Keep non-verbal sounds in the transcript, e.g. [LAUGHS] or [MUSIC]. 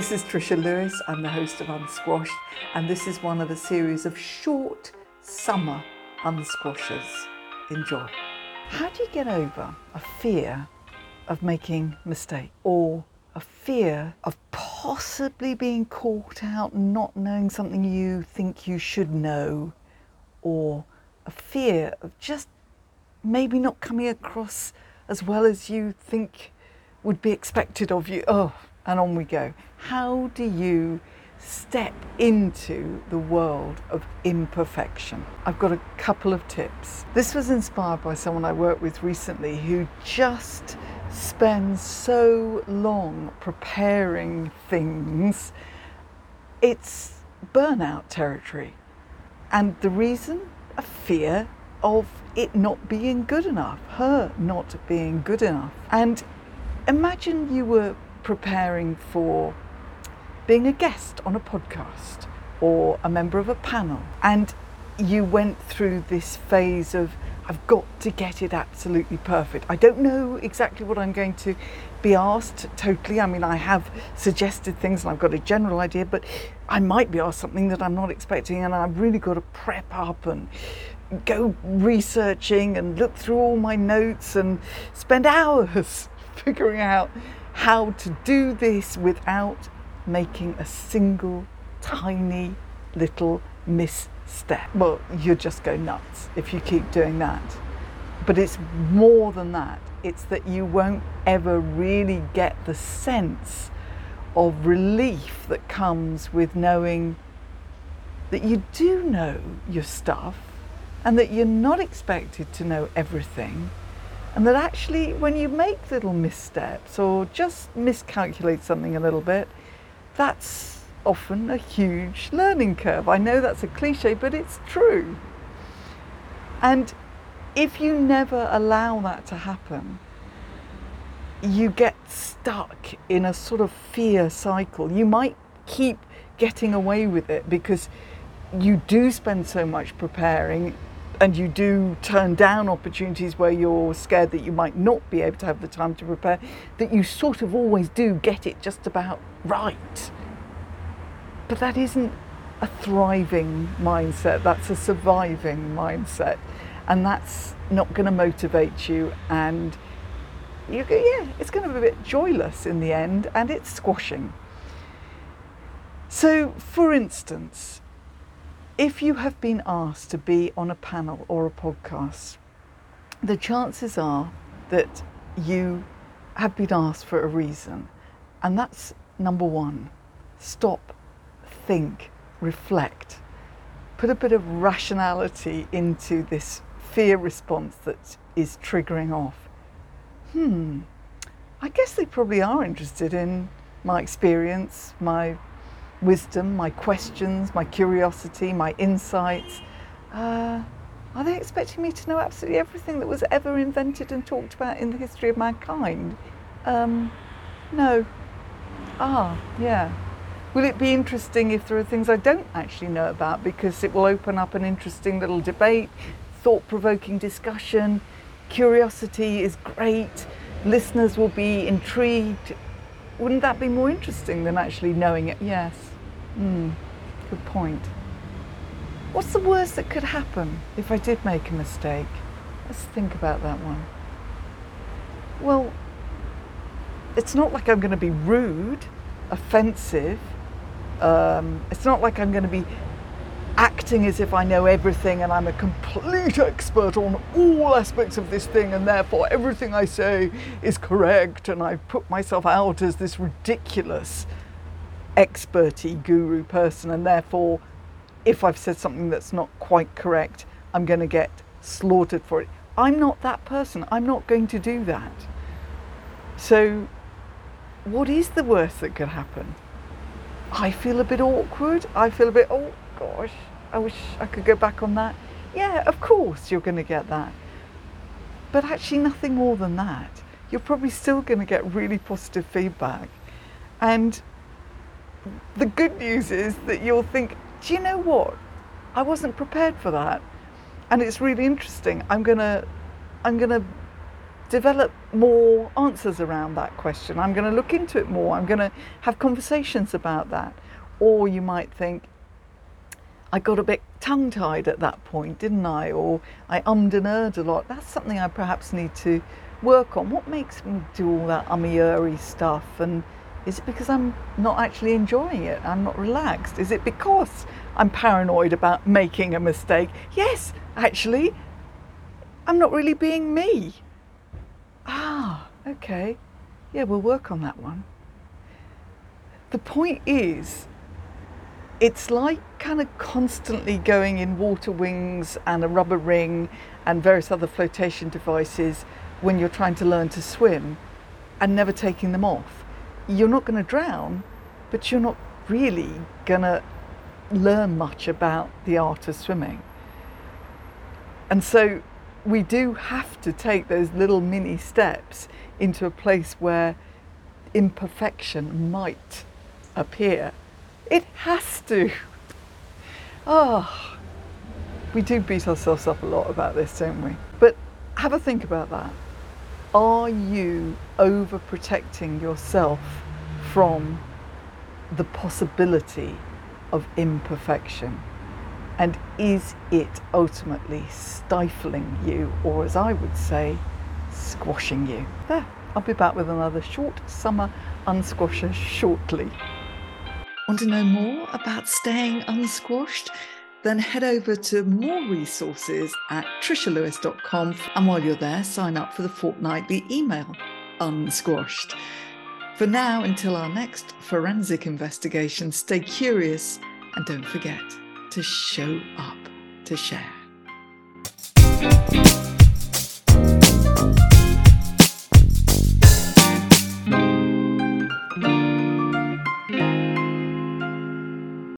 This is Trisha Lewis. I'm the host of Unsquashed, and this is one of a series of short summer unsquashers. Enjoy. How do you get over a fear of making mistake or a fear of possibly being caught out, not knowing something you think you should know, or a fear of just maybe not coming across as well as you think would be expected of you? Oh, and on we go. How do you step into the world of imperfection? I've got a couple of tips. This was inspired by someone I worked with recently who just spends so long preparing things. It's burnout territory. And the reason? A fear of it not being good enough, her not being good enough. And imagine you were preparing for being a guest on a podcast or a member of a panel and you went through this phase of I've got to get it absolutely perfect. I don't know exactly what I'm going to be asked totally. I mean, I have suggested things and I've got a general idea, but I might be asked something that I'm not expecting, and I've really got to prep up and go researching and look through all my notes and spend [LAUGHS] hours figuring out how to do this without making a single tiny little misstep. Well, you just go nuts if you keep doing that. But it's more than that. It's that you won't ever really get the sense of relief that comes with knowing that you do know your stuff and that you're not expected to know everything and that actually, when you make little missteps or just miscalculate something a little bit, that's often a huge learning curve. I know that's a cliche, but it's true. And if you never allow that to happen, you get stuck in a sort of fear cycle. You might keep getting away with it because you do spend so much preparing and you do turn down opportunities where you're scared that you might not be able to have the time to prepare, that you sort of always do get it just about right. But that isn't a thriving mindset, that's a surviving mindset. And that's not going to motivate you, and you, yeah, it's going to be a bit joyless in the end, and it's squashing. So, for instance, if you have been asked to be on a panel or a podcast, the chances are that you have been asked for a reason. And that's number one stop, think, reflect, put a bit of rationality into this fear response that is triggering off. Hmm, I guess they probably are interested in my experience, my wisdom, my questions, my curiosity, my insights. Uh, are they expecting me to know absolutely everything that was ever invented and talked about in the history of mankind? Um, no. Ah, yeah. Will it be interesting if there are things I don't actually know about because it will open up an interesting little debate, thought provoking discussion? Curiosity is great, listeners will be intrigued. Wouldn't that be more interesting than actually knowing it? Yes. Hmm, good point. What's the worst that could happen if I did make a mistake? Let's think about that one. Well, it's not like I'm going to be rude, offensive. Um, it's not like I'm going to be acting as if I know everything and I'm a complete expert on all aspects of this thing, and therefore everything I say is correct, and I've put myself out as this ridiculous experty guru person, and therefore, if I've said something that's not quite correct, I'm going to get slaughtered for it. I'm not that person. I'm not going to do that. So, what is the worst that could happen? I feel a bit awkward. I feel a bit, oh gosh, I wish I could go back on that. Yeah, of course you're going to get that. But actually, nothing more than that. You're probably still going to get really positive feedback. And the good news is that you'll think, do you know what? I wasn't prepared for that. And it's really interesting. I'm gonna I'm gonna develop more answers around that question. I'm going to look into it more. I'm going to have conversations about that. Or you might think, I got a bit tongue tied at that point, didn't I? Or I ummed and erred a lot. That's something I perhaps need to work on. What makes me do all that ummy stuff? And is it because I'm not actually enjoying it? I'm not relaxed? Is it because I'm paranoid about making a mistake? Yes, actually, I'm not really being me. Ah, okay. Yeah, we'll work on that one. The point is, it's like kind of constantly going in water wings and a rubber ring and various other flotation devices when you're trying to learn to swim and never taking them off. You're not going to drown, but you're not really going to learn much about the art of swimming. And so we do have to take those little mini steps into a place where imperfection might appear. It has to. Oh, we do beat ourselves up a lot about this, don't we? But have a think about that. Are you overprotecting yourself from the possibility of imperfection? And is it ultimately stifling you, or as I would say, squashing you? There, I'll be back with another short summer unsquasher shortly. Want to know more about staying unsquashed? Then head over to more resources at trishalewis.com. And while you're there, sign up for the fortnightly email, Unsquashed. For now, until our next forensic investigation, stay curious and don't forget to show up to share.